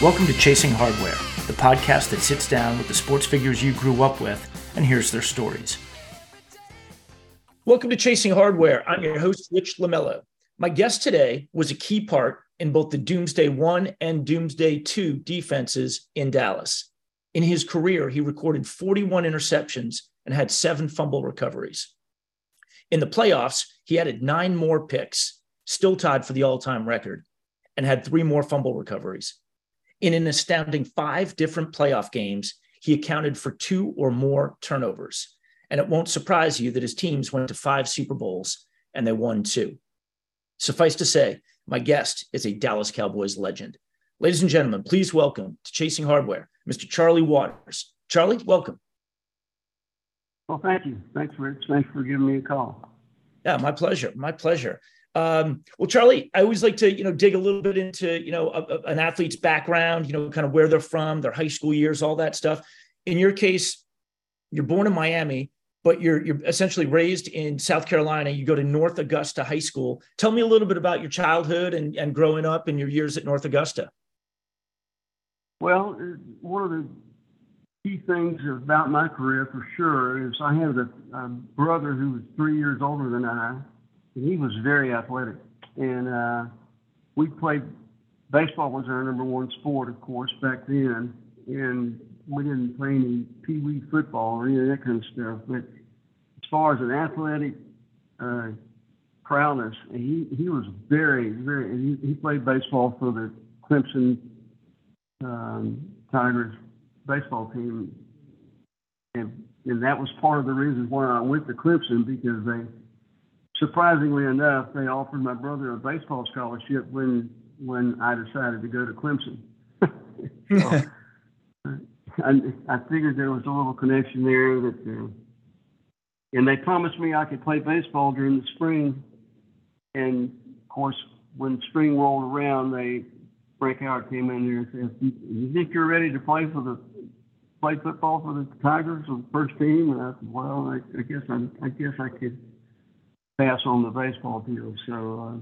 Welcome to Chasing Hardware, the podcast that sits down with the sports figures you grew up with and hears their stories. Welcome to Chasing Hardware. I'm your host, Rich Lamello. My guest today was a key part in both the Doomsday 1 and Doomsday 2 defenses in Dallas. In his career, he recorded 41 interceptions and had seven fumble recoveries. In the playoffs, he added nine more picks, still tied for the all time record, and had three more fumble recoveries. In an astounding five different playoff games, he accounted for two or more turnovers. And it won't surprise you that his teams went to five Super Bowls and they won two. Suffice to say, my guest is a Dallas Cowboys legend. Ladies and gentlemen, please welcome to Chasing Hardware, Mr. Charlie Waters. Charlie, welcome. Well, thank you. Thanks, Rich. Thanks for giving me a call. Yeah, my pleasure. My pleasure. Um, well, Charlie, I always like to, you know, dig a little bit into, you know, a, a, an athlete's background, you know, kind of where they're from, their high school years, all that stuff. In your case, you're born in Miami, but you're you're essentially raised in South Carolina. You go to North Augusta High School. Tell me a little bit about your childhood and, and growing up and your years at North Augusta. Well, one of the key things about my career for sure is I have a, a brother who was three years older than I, he was very athletic. And uh, we played baseball was our number one sport, of course, back then. And we didn't play any pee wee football or any of that kind of stuff. But as far as an athletic uh, prowess, he he was very very. He, he played baseball for the Clemson um, Tigers baseball team, and and that was part of the reason why I went to Clemson because they surprisingly enough, they offered my brother a baseball scholarship when when I decided to go to Clemson. so, I, I figured there was a little connection there that, uh, and they promised me I could play baseball during the spring. And of course, when spring rolled around, they Frank Howard came in there and said, "You think you're ready to play for the play football for the Tigers the first team?" And I said, "Well, I, I guess I, I guess I could." Pass on the baseball deal. So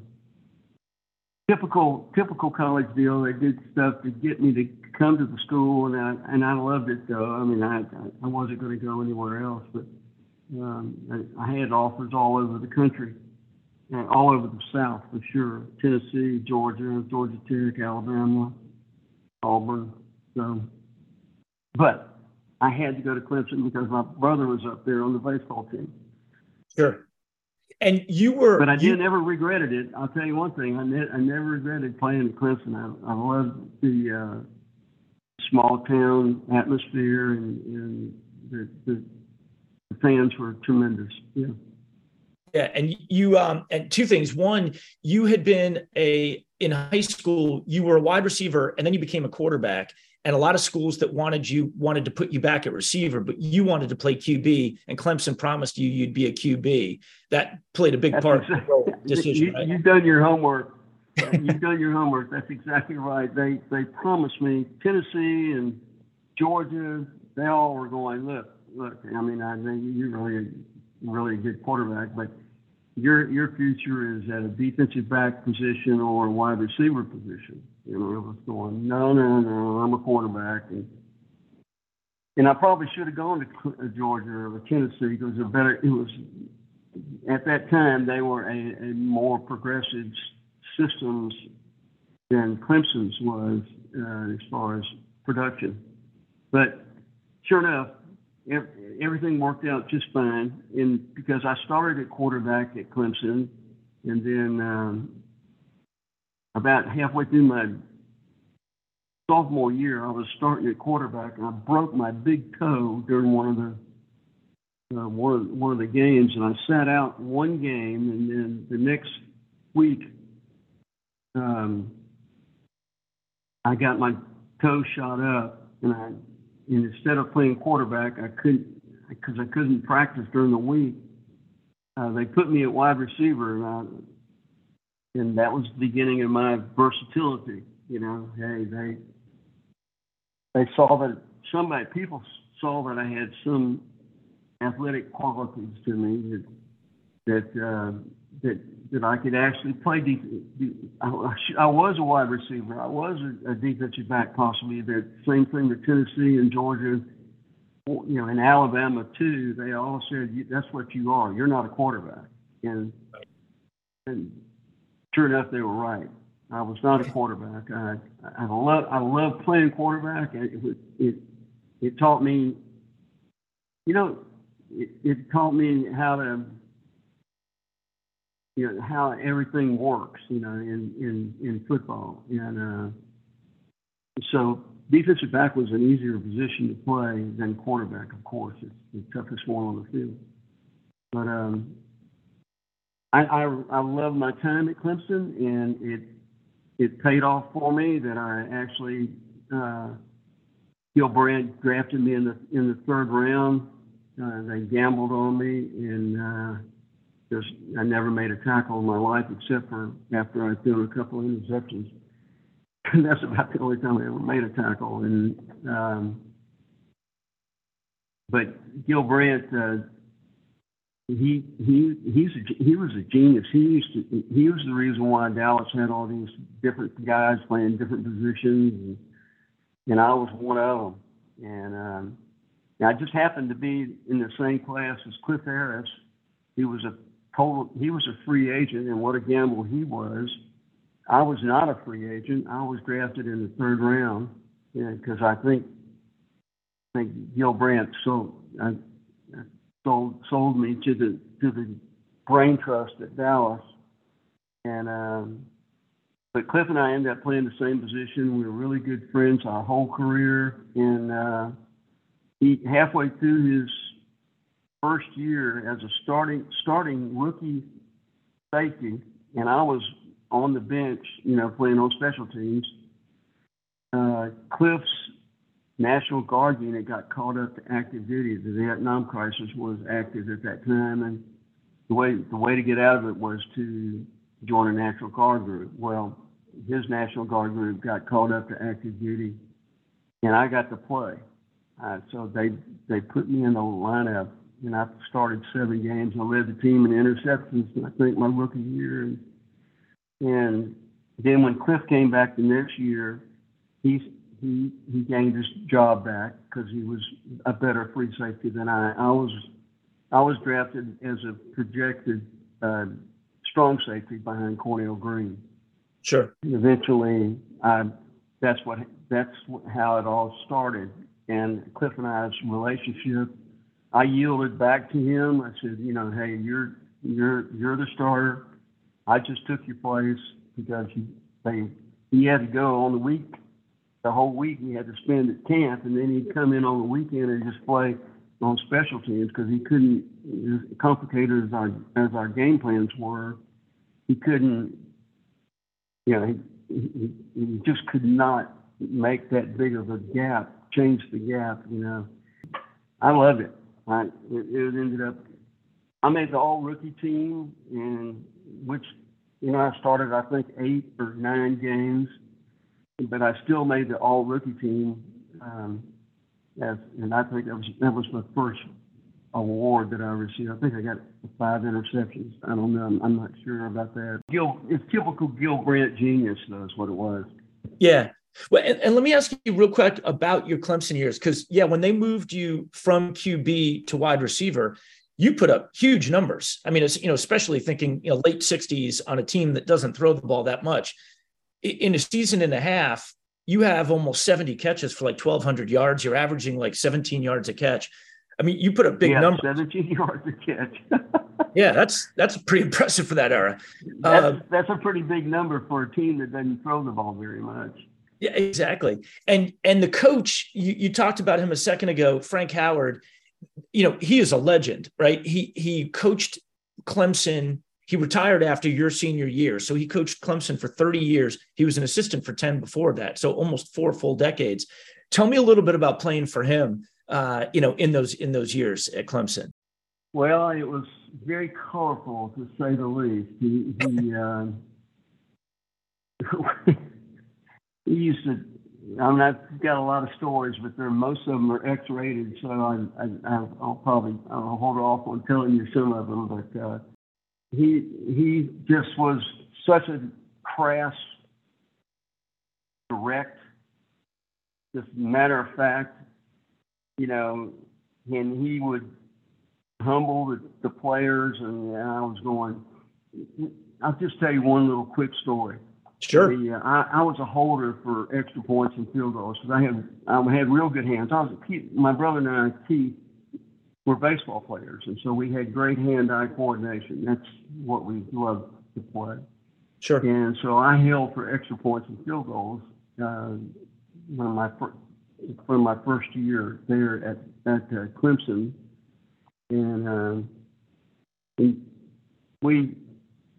uh, typical typical college deal. They did stuff to get me to come to the school, and I and I loved it though. I mean, I I wasn't going to go anywhere else, but um, I, I had offers all over the country, uh, all over the South for sure. Tennessee, Georgia, Georgia Tech, Alabama, Auburn. So, but I had to go to Clemson because my brother was up there on the baseball team. Sure. And you were, but I you, did never regretted it. I'll tell you one thing: I, ne- I never regretted playing at Clemson. I, I loved the uh, small town atmosphere, and, and the, the, the fans were tremendous. Yeah. Yeah, and you um and two things. One, you had been a in high school, you were a wide receiver, and then you became a quarterback and a lot of schools that wanted you wanted to put you back at receiver, but you wanted to play QB, and Clemson promised you you'd be a QB. That played a big That's part of the decision. you, right? You've done your homework. You've done your homework. That's exactly right. They they promised me Tennessee and Georgia. They all were going. Look, look. I mean, I think you're really, really a good quarterback, but your your future is at a defensive back position or a wide receiver position. Know, it was going. No, no, no. I'm a quarterback, and and I probably should have gone to uh, Georgia or Tennessee because it better. It was at that time they were a, a more progressive systems than Clemson's was uh, as far as production. But sure enough, everything worked out just fine. And because I started at quarterback at Clemson, and then um, about halfway through my sophomore year, I was starting at quarterback, and I broke my big toe during one of the uh, one of one of the games, and I sat out one game, and then the next week, um, I got my toe shot up, and I and instead of playing quarterback, I couldn't because I couldn't practice during the week. Uh, they put me at wide receiver, and I, and that was the beginning of my versatility. You know, hey, they they saw that somebody people saw that I had some athletic qualities to me that that uh, that that I could actually play. Def- I, I was a wide receiver. I was a, defensive back, possibly. The same thing with Tennessee and Georgia, you know, and Alabama too. They all said that's what you are. You're not a quarterback, and and sure enough, they were right. I was not a quarterback. I I love I love playing quarterback. It it it taught me, you know, it, it taught me how to you know how everything works, you know, in in in football, and uh, so defensive back was an easier position to play than quarterback. Of course, it's the toughest one on the field. But um, I, I I love my time at Clemson, and it it paid off for me that I actually uh, Gil Brandt drafted me in the in the third round. Uh, they gambled on me, and uh, just I never made a tackle in my life except for after I threw a couple of interceptions. And That's about the only time I ever made a tackle. And um, but Gil Brandt, uh, he he he's a, he was a genius. He used to he was the reason why Dallas had all these different guys playing different positions, and, and I was one of them. And um, I just happened to be in the same class as Cliff Harris. He was a total, he was a free agent, and what a gamble he was. I was not a free agent. I was drafted in the third round because I think I think Gil Brandt sold uh, sold sold me to the to the brain trust at Dallas, and um, but Cliff and I ended up playing the same position. We were really good friends our whole career, and uh, he halfway through his first year as a starting starting rookie safety, and I was on the bench, you know, playing on special teams. Uh, Cliff's National Guard unit got called up to active duty. The Vietnam crisis was active at that time, and the way the way to get out of it was to join a National Guard group. Well, his National Guard group got called up to active duty, and I got to play. Uh, so they they put me in the lineup and I started seven games. I led the team in interceptions, I think my rookie year. And, and then when Cliff came back the next year, he he he gained his job back because he was a better free safety than I. I was I was drafted as a projected uh, strong safety behind Cornell Green. Sure. And eventually, I that's what that's how it all started. And Cliff and I's relationship I yielded back to him. I said, you know, hey, you're you're you're the starter. I just took your place because he they he had to go on the week, the whole week he had to spend at camp, and then he'd come in on the weekend and just play on special teams because he couldn't. As complicated as our as our game plans were, he couldn't. You know, he, he, he just could not make that big of a gap, change the gap. You know, I love it. I, it, it ended up, I made the all rookie team, and which you know, I started I think eight or nine games, but I still made the all rookie team. Um, as, and I think that was that was my first award that I received. I think I got five interceptions. I don't know. I'm, I'm not sure about that. Gil, it's typical Gil Brandt genius, though, is what it was. Yeah. Well, and, and let me ask you real quick about your Clemson years, because yeah, when they moved you from QB to wide receiver, you put up huge numbers. I mean, it's you know, especially thinking you know late '60s on a team that doesn't throw the ball that much. In a season and a half, you have almost 70 catches for like 1,200 yards. You're averaging like 17 yards a catch. I mean, you put a big yeah, number. 17 yards a catch. yeah, that's that's pretty impressive for that era. That's, uh, that's a pretty big number for a team that doesn't throw the ball very much. Yeah, exactly. And and the coach, you, you talked about him a second ago, Frank Howard. You know, he is a legend, right? He he coached Clemson. He retired after your senior year, so he coached Clemson for 30 years. He was an assistant for 10 before that, so almost four full decades. Tell me a little bit about playing for him. Uh, you know, in those in those years at Clemson. Well, it was very colorful to say the least. He he, uh, he used to. I mean, I've got a lot of stories, but they're most of them are X-rated, so I, I I'll probably I'll hold off on telling you some of them. But uh, he he just was such a crass, direct, just matter of fact, you know, and he would humble the, the players, and I was going. I'll just tell you one little quick story. Sure. The, uh, I, I was a holder for extra points and field goals because I had I had real good hands. I was a key, my brother and I, Keith, were baseball players, and so we had great hand-eye coordination. That's what we loved to play. Sure. And so I held for extra points and field goals uh, of my from my first year there at at uh, Clemson, and uh, we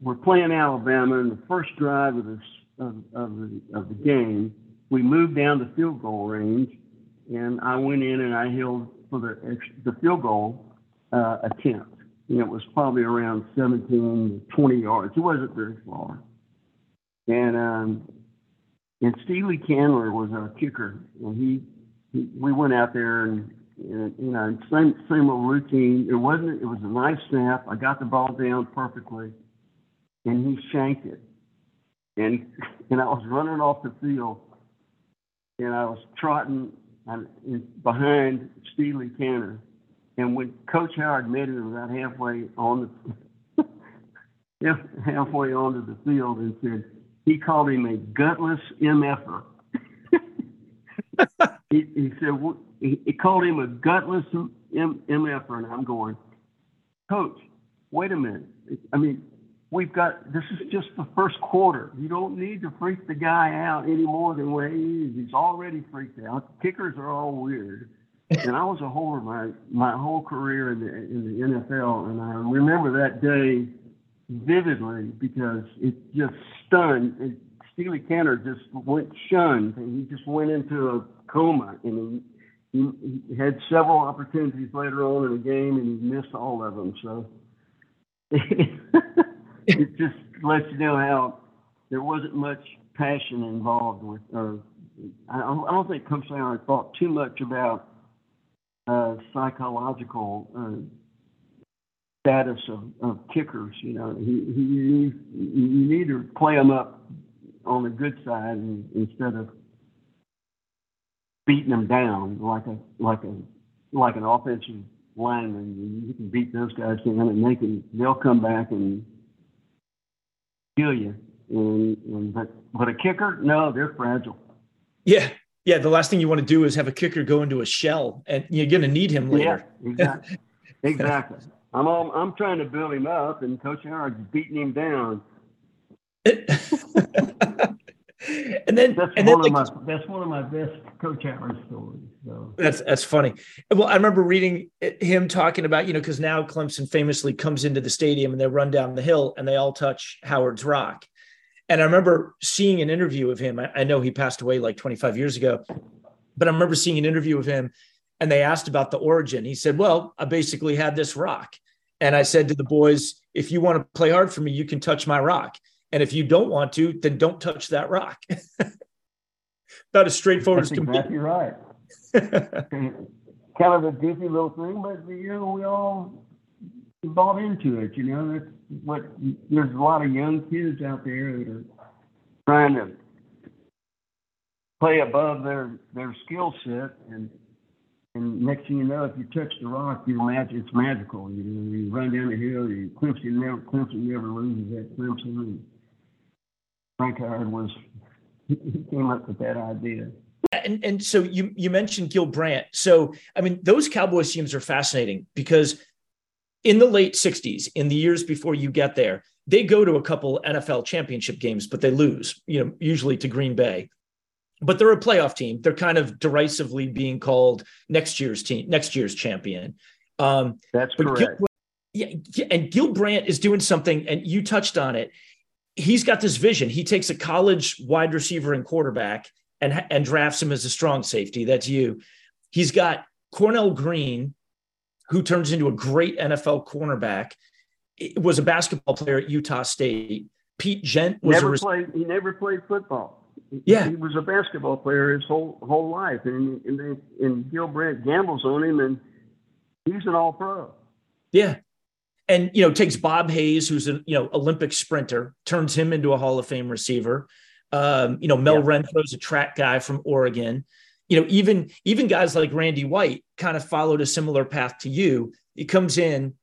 we're playing Alabama in the first drive of the of, of the of the game. We moved down the field goal range, and I went in and I held for the the field goal uh, attempt. And it was probably around 17, 20 yards. It wasn't very far. And um, and Steely Candler was our kicker, and he, he we went out there and, and you know same same old routine. It wasn't. It was a nice snap. I got the ball down perfectly and he shanked it. And and I was running off the field, and I was trotting behind Steely Canner. And when Coach Howard met him about halfway on the halfway onto the field and said he called him a gutless mf'er. he, he said he, he called him a gutless mf'er, and I'm going, Coach, wait a minute. I mean, we've got this is just the first quarter. You don't need to freak the guy out any more than what he is. He's already freaked out. Kickers are all weird. And I was a holder my my whole career in the in the NFL, and I remember that day vividly because it just stunned. It, Steely Canner just went shunned, and he just went into a coma, and he, he, he had several opportunities later on in the game, and he missed all of them. So. it just lets you know how there wasn't much passion involved with, or I don't, think Coach Allen thought too much about uh, psychological uh, status of, of kickers. You know, he, he, you, you need to play them up on the good side and, instead of beating them down like a like a like an offensive lineman. You can beat those guys down, and they can they'll come back and kill you. And, and but but a kicker, no, they're fragile. Yeah, yeah. The last thing you want to do is have a kicker go into a shell, and you're going to need him later. Yeah, exactly. exactly. I'm all, I'm trying to build him up, and Coach Howard's beating him down. and then that's and one then of my that's one of my best Coach Howard stories. So. That's that's funny. Well, I remember reading him talking about you know because now Clemson famously comes into the stadium and they run down the hill and they all touch Howard's Rock, and I remember seeing an interview of him. I, I know he passed away like 25 years ago, but I remember seeing an interview of him, and they asked about the origin. He said, "Well, I basically had this rock." And I said to the boys, if you want to play hard for me, you can touch my rock And if you don't want to, then don't touch that rock. About as straightforward That's as can exactly be. right. kind of a goofy little thing, but you know, we all bought into it. You know, that's what there's a lot of young kids out there that are trying to play above their their skill set, and and next thing you know, if you touch the rock, you imagine it's magical. You know, you run down the hill, you Clemson never Clemson never loses at Clemson. Frank Howard was he came up with that idea. And and so you you mentioned Gil Brandt. So I mean, those Cowboys teams are fascinating because in the late 60s, in the years before you get there, they go to a couple NFL championship games, but they lose, you know, usually to Green Bay. But they're a playoff team. They're kind of derisively being called next year's team, next year's champion. Um, That's correct. Gil, yeah, and Gil Brandt is doing something, and you touched on it. He's got this vision. He takes a college wide receiver and quarterback and, and drafts him as a strong safety. That's you. He's got Cornell Green, who turns into a great NFL cornerback. It was a basketball player at Utah State. Pete Gent was never a played. He never played football. Yeah. he was a basketball player his whole whole life, and and, and Gil Brandt gambles on him, and he's an All Pro. Yeah. And you know, takes Bob Hayes, who's an you know Olympic sprinter, turns him into a Hall of Fame receiver. Um, you know, Mel Yeah. Renfro's a track guy from Oregon. You know, even even guys like Randy White kind of followed a similar path to you. He comes in,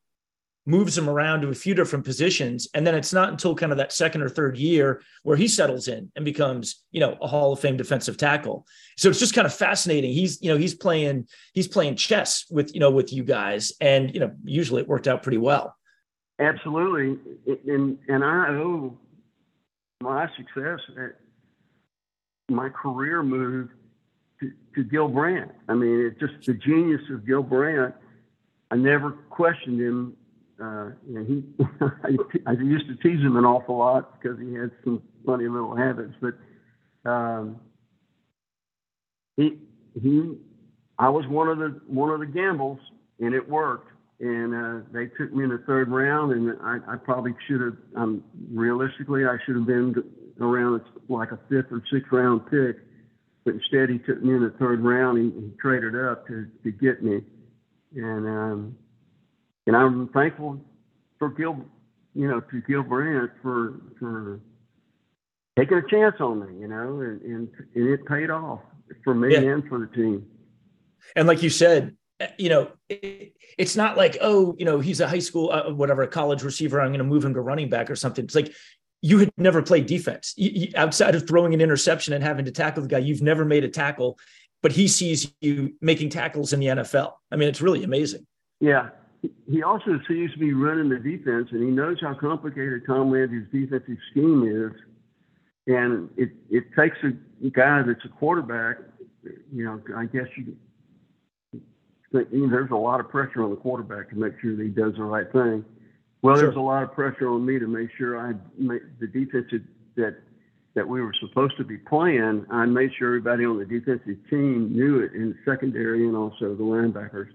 moves him around to a few different positions, and then it's not until kind of that second or third year where he settles in and becomes, you know, a Hall of Fame defensive tackle. So it's just kind of fascinating. He's, you know, he's playing he's playing chess with, you know, with you guys, and you know, usually it worked out pretty well. Absolutely, and and I owe my success my career move to, to Gil Brandt. I mean, it's just the genius of Gil Brandt. I never questioned him. Uh, you know, he, I, I used to tease him an awful lot because he had some funny little habits, but um, he he, I was one of the one of the gambles, and it worked. And uh, they took me in the third round, and I, I probably should have. Um, realistically, I should have been around like a fifth or sixth round pick, but instead he took me in the third round. He, he traded up to, to get me, and um, and I'm thankful for Gil, you know, to Gil Brandt for for taking a chance on me, you know, and and, and it paid off for me Yeah. and for the team. And like you said, you know, it, it's not like, oh, you know, he's a high school, uh, whatever, a college receiver. I'm going to move him to running back or something. It's like you had never played defense you, you- outside of throwing an interception and having to tackle the guy. You've never made a tackle, but he sees you making tackles in the NFL. I mean, it's really amazing. Yeah. He- also sees me running the defense, and he knows how complicated Tom Landry's defensive scheme is. And it, it takes a guy that's a quarterback, you know, I guess you, you there's a lot of pressure on the quarterback to make sure that he does the right thing. Well, Sure. there's a lot of pressure on me to make sure I make the defensive that that we were supposed to be playing. I made sure everybody on the defensive team knew it in the secondary and also the linebackers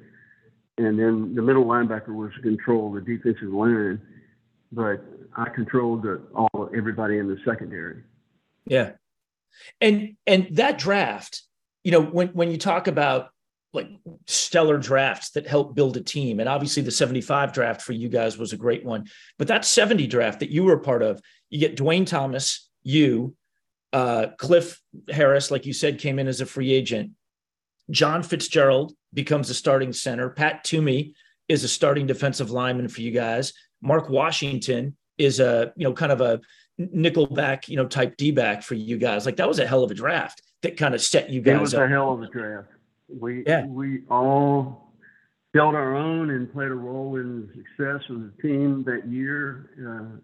and then the middle linebacker was to control the defensive line, but I controlled the, all everybody in the secondary. Yeah. And and that draft, you know, when when you talk about like stellar drafts that help build a team, and obviously the 75 draft for you guys was a great one, but that 70 draft that you were a part of, you get Duane Thomas, you, uh, Cliff Harris, like you said, came in as a free agent. John Fitzgerald becomes a starting center. Pat Toomay is a starting defensive lineman for you guys. Mark Washington is a, you know, kind of a nickel back, you know, type D back for you guys. Like that was a hell of a draft that kind of set you guys It was up. a hell of a draft. We Yeah. we all held our own and played a role in the success of the team that year. Uh,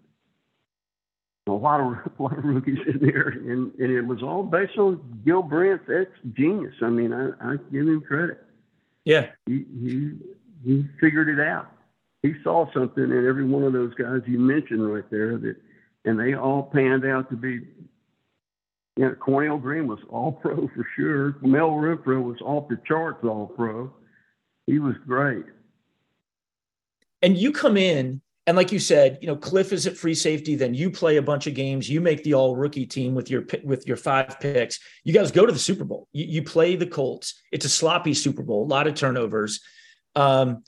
a lot of a lot of rookies in there, and, and it was all based on Gil Brandt's ex genius. I mean, I, I give him credit. yeah. he, he he figured it out. He saw something in every one of those guys you mentioned right there that, and they all panned out to be. You know, Cornell Green was all pro for sure. Mel Renfro was off the charts all pro. He was great. And you come in and like you said, you know, Cliff is at free safety. Then you play a bunch of games. You make the all rookie team with your with your five picks. You guys go to the Super Bowl. You, you play the Colts. It's a sloppy Super Bowl, a lot of turnovers. Um,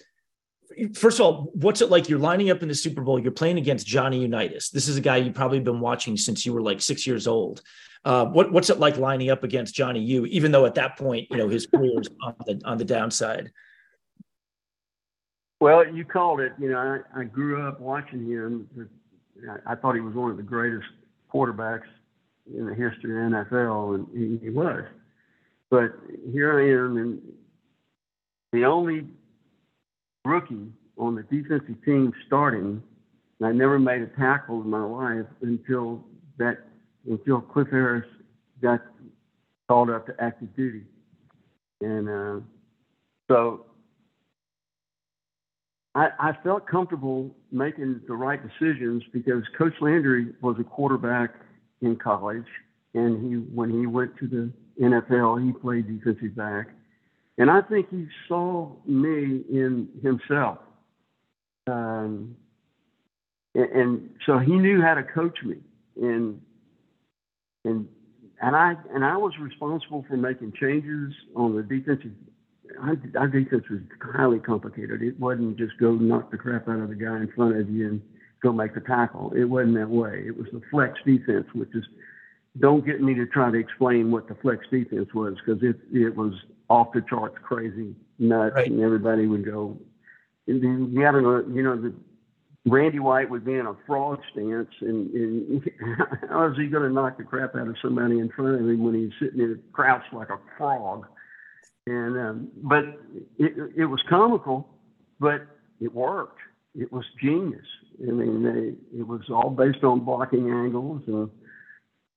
first of all, what's it like? You're lining up in the Super Bowl. You're playing against Johnny Unitas. This is a guy you've probably been watching since you were like six years old. Uh, what, what's it like lining up against Johnny U? Even though at that point, you know, his career is on the on the downside. Well, you called it. You know, I, I grew up watching him. I, I thought he was one of the greatest quarterbacks in the history of the NFL, and he, he was. But here I am, and the only rookie on the defensive team starting. And I never made a tackle in my life until that until Cliff Harris got called up to active duty, and uh, so I, I felt comfortable making the right decisions because Coach Landry was a quarterback in college, and he when he went to the NFL, he played defensive back, and I think he saw me in himself, um, and, and so he knew how to coach me, and and and I and I was responsible for making changes on the defensive our defense was highly complicated. It wasn't just go knock the crap out of the guy in front of you and go make the tackle. It wasn't that way. It was the flex defense, which is don't get me to try to explain what the flex defense was because it it was off the charts crazy nuts, right. and everybody would go. And then you having a you know the Randy White would be in a frog stance, and, and how is he going to knock the crap out of somebody in front of him when he's sitting there crouched like a frog? And um, but it, it was comical, but it worked. It was genius. I mean, they, it was all based on blocking angles, and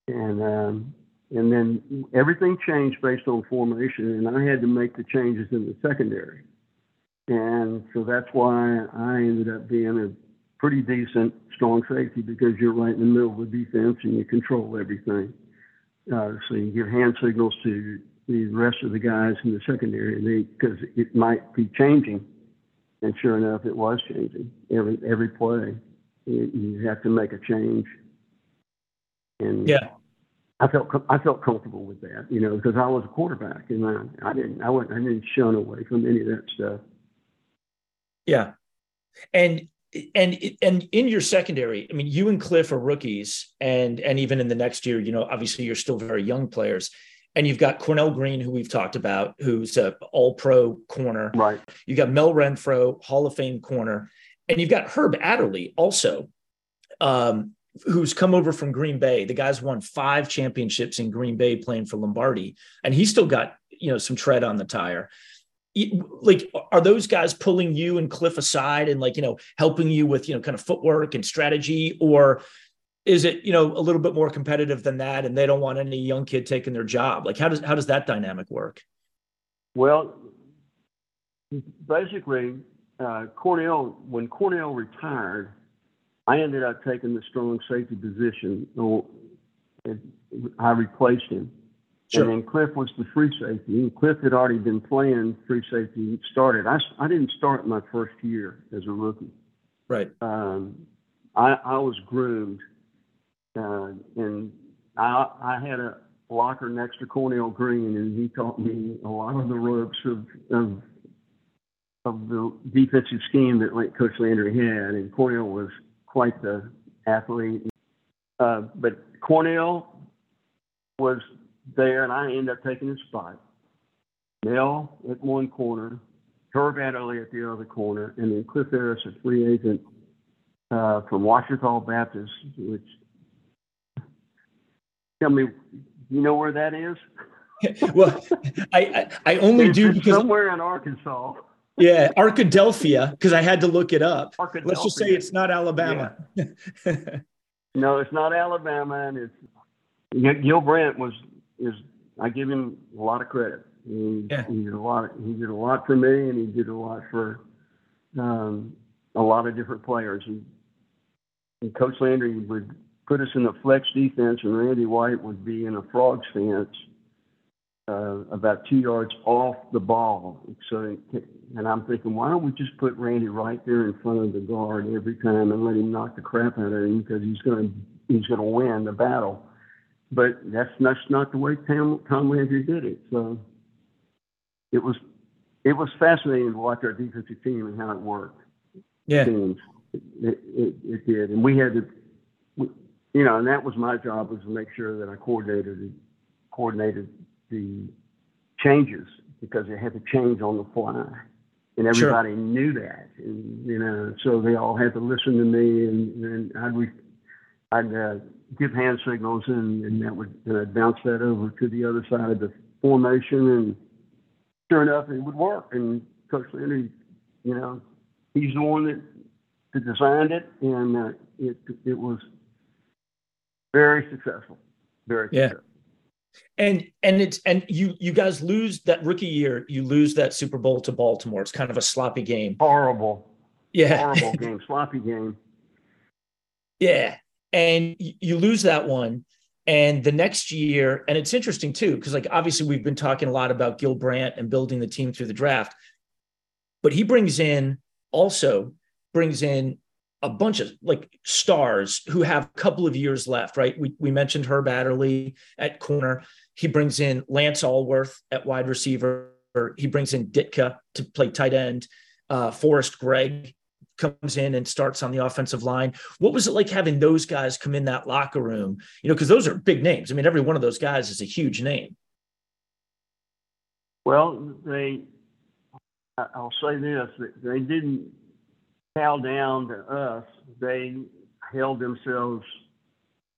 and um, and then everything changed based on formation, and I had to make the changes in the secondary, and so that's why I ended up being a pretty decent strong safety because you're right in the middle of the defense and you control everything. Uh, so you give hand signals to the rest of the guys in the secondary because it might be changing. And sure enough, it was changing every every play. You, you have to make a change. And yeah, I felt I felt comfortable with that, you know, because I was a quarterback and I, I didn't I wasn't I didn't shun away from any of that stuff. Yeah, and and and in your secondary, I mean, you and Cliff are rookies, and and even in the next year, you know, obviously you're still very young players and you've got Cornell Green, who we've talked about, who's a all pro corner. Right. You've got Mel Renfro, Hall of Fame corner. And you've got Herb Adderley also, um, who's come over from Green Bay. The guy's won five championships in Green Bay playing for Lombardi, and he's still got, you know, some tread on the tire. Like, are those guys pulling you and Cliff aside and like, you know, helping you with, you know, kind of footwork and strategy? Or is it you know a little bit more competitive than that and they don't want any young kid taking their job? Like how does how does that dynamic work? Well basically uh, cornell when cornell retired i ended up taking the strong safety position i replaced him. Sure. and then cliff was the free safety and cliff had already been playing free safety. Started i, I didn't start my first year as a rookie. Right. Um, I, I was groomed uh, and I, I had a blocker next to Cornell Green, and he taught me a lot of the ropes of, of of the defensive scheme that Coach Landry had, and Cornell was quite the athlete. Uh, but Cornell was there, and I ended up taking his spot. Mel at one corner, Herb Adderley at the other corner, and then Cliff Harris, a free agent uh, from Ouachita Baptist, which Tell me, you know where that is? well, I, I, I only it's do because somewhere in Arkansas. Yeah, Arkadelphia, because I had to look it up. Let's just say it's not Alabama. Yeah. no, it's not Alabama, and it's Gil Brandt was is I give him a lot of credit. He, yeah. he did a lot. He did a lot for me, and he did a lot for um, a lot of different players. And, and Coach Landry would put us in a flex defense, and Randy White would be in a frog stance. uh, about two yards off the ball. So, and I'm thinking, why don't we just put Randy right there in front of the guard every time and let him knock the crap out of him because he's going to he's going to win the battle. But that's that's not the way Tom, Tom Landry did it. So it was it was fascinating to watch our defensive team and how it worked. Yeah. It, it, it did, and we had to, you know, and that was my job was to make sure that I coordinated coordinated the changes because it had to change on the fly. And everybody sure. knew that, and you know, so they all had to listen to me, and, and I'd re- I'd uh, give hand signals, and, and that would and I'd bounce that over to the other side of the formation, and sure enough, it would work. And Coach Landry, you know, he's the one that, that designed it, and uh, it it was very successful, very yeah. successful. And and it's and you you guys lose that rookie year you lose that super bowl to baltimore. It's kind of a sloppy game. Horrible. Yeah. Horrible game. Sloppy game. Yeah. And you lose that one. And the next year and it's interesting too because like obviously we've been talking a lot about gil brandt and building the team through the draft. But he brings in also brings in a bunch of like stars who have a couple of years left, right? We, we mentioned Herb Adderley at corner. He brings in Lance Alworth at wide receiver. He brings in Ditka to play tight end. Uh, Forrest Gregg comes in and starts on the offensive line. What was it like having those guys come in that locker room? You know, because those are big names. I mean, every one of those guys is a huge name. Well, they, I'll say this: they didn't bow down to us, they held themselves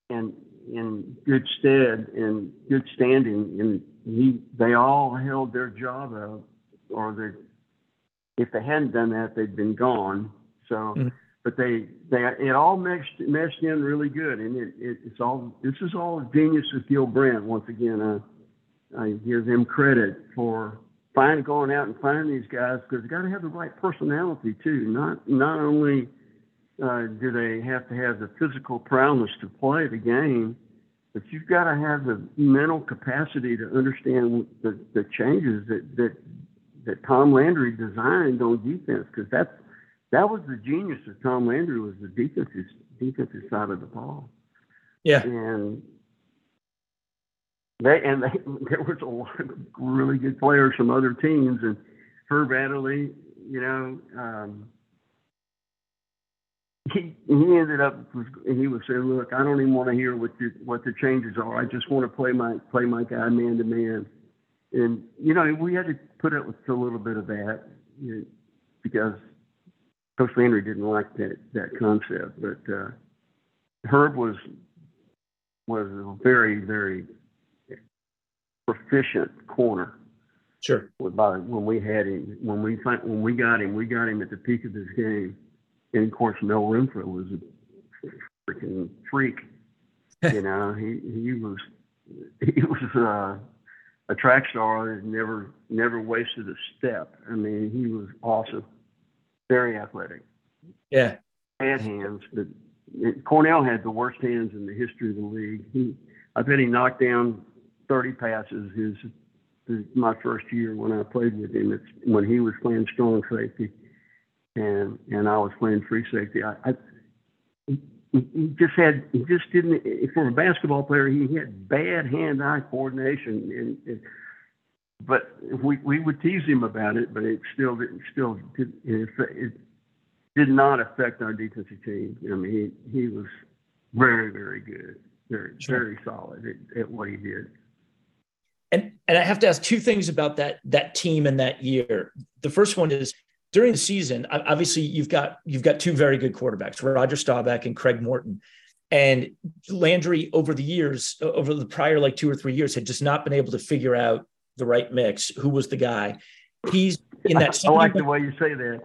in in good stead in good standing, and he they all held their job up, or they if they hadn't done that, they'd been gone. So. Mm-hmm. But they, they, it all meshed meshed in really good, and it, it it's all this is all genius of Gil Brandt. Once again, I, I give him credit for find going out and finding these guys because they got to have the right personality too. Not not only uh, do they have to have the physical prowess to play the game, but you've got to have the mental capacity to understand the, the changes that that that Tom Landry designed on defense because that's that was the genius of Tom Landry was the defensive defensive side of the ball. Yeah, and they and they, there was a lot of really good players from other teams, and Herb Adderley, you know, um, he he ended up he was saying, look, I don't even want to hear what the what the changes are. I just want to play my play my guy man to man, and you know we had to put up with a little bit of that you know, because Coach Landry didn't like that that concept, but uh, Herb was was very very proficient corner. Sure. By when we had him, when we when we got him, we got him at the peak of his game, and of course Mel Renfro was a freaking freak. you know, he he was he was uh, a track star that never never wasted a step. I mean, he was awesome, very athletic. Yeah. Had hands, but Cornell had the worst hands in the history of the league. He, I bet he knocked down 30 passes his, his my first year when I played with him. It's when he was playing strong safety, and and I was playing free safety. I, I he just had he just didn't for a basketball player he had bad hand-eye coordination and, and but we we would tease him about it but it still didn't still did, it, it did not affect our defensive team i mean he he was very very good very sure. very solid at, at what he did and and I have to ask two things about that that team and that year. The first one is during the season. Obviously, you've got you've got two very good quarterbacks, Roger Staubach and Craig Morton. And Landry, over the years, over the prior like two or three years, had just not been able to figure out the right mix. Who was the guy? He's in that. I, I like the way you say that.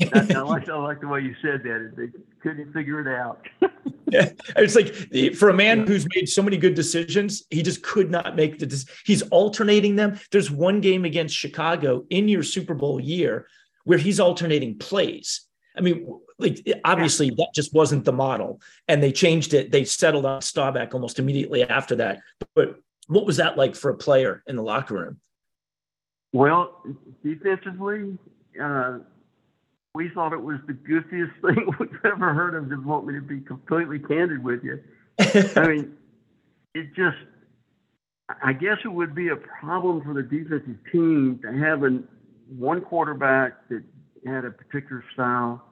I, I, like I like the way you said that. They couldn't figure it out. yeah, it's like for a man who's made so many good decisions, he just could not make the. He's alternating them. There's one game against Chicago in your Super Bowl year where he's alternating plays. I mean, like obviously that just wasn't the model, and they changed it. They settled on Staubach almost immediately after that. But What was that like for a player in the locker room? Well, defensively, uh, we thought it was the goofiest thing we've ever heard of. To want me to be completely candid with you, I mean, it just. I guess it would be a problem for the defensive team to have an, one quarterback that had a particular style,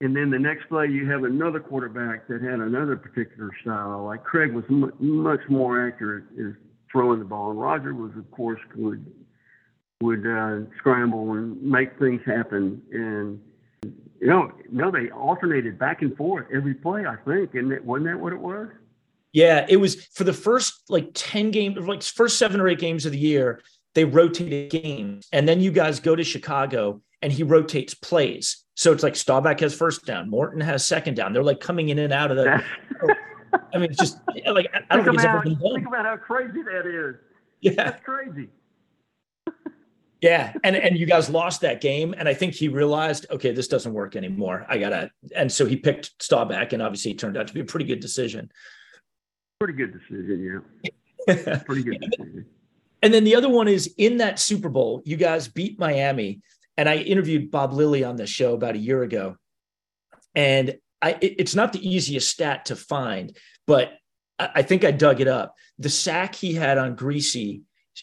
and then the next play you have another quarterback that had another particular style. Like Craig was m- much more accurate in throwing the ball, and Roger was, of course, would would uh, scramble and make things happen. And you know, no, they alternated back and forth every play. I think, and it, wasn't that what it was? Yeah, it was for the first like ten games, like first seven or eight games of the year. They rotated games, and then you guys go to Chicago, and he rotates plays. So it's like Staubach has first down, Morton has second down. They're like coming in and out of the. I mean, it's just like I don't think, think it's ever been done. Think about how crazy that is. Yeah, that's crazy. Yeah, and and you guys lost that game, and I think he realized, okay, this doesn't work anymore. I gotta, and so he picked Staubach, and obviously it turned out to be a pretty good decision. Pretty good decision, yeah. pretty good decision. And then the other one is in that Super Bowl, you guys beat Miami, and I interviewed Bob Lilly on the show about a year ago, and I it, it's not the easiest stat to find, but I, I think I dug it up. The sack he had on Griese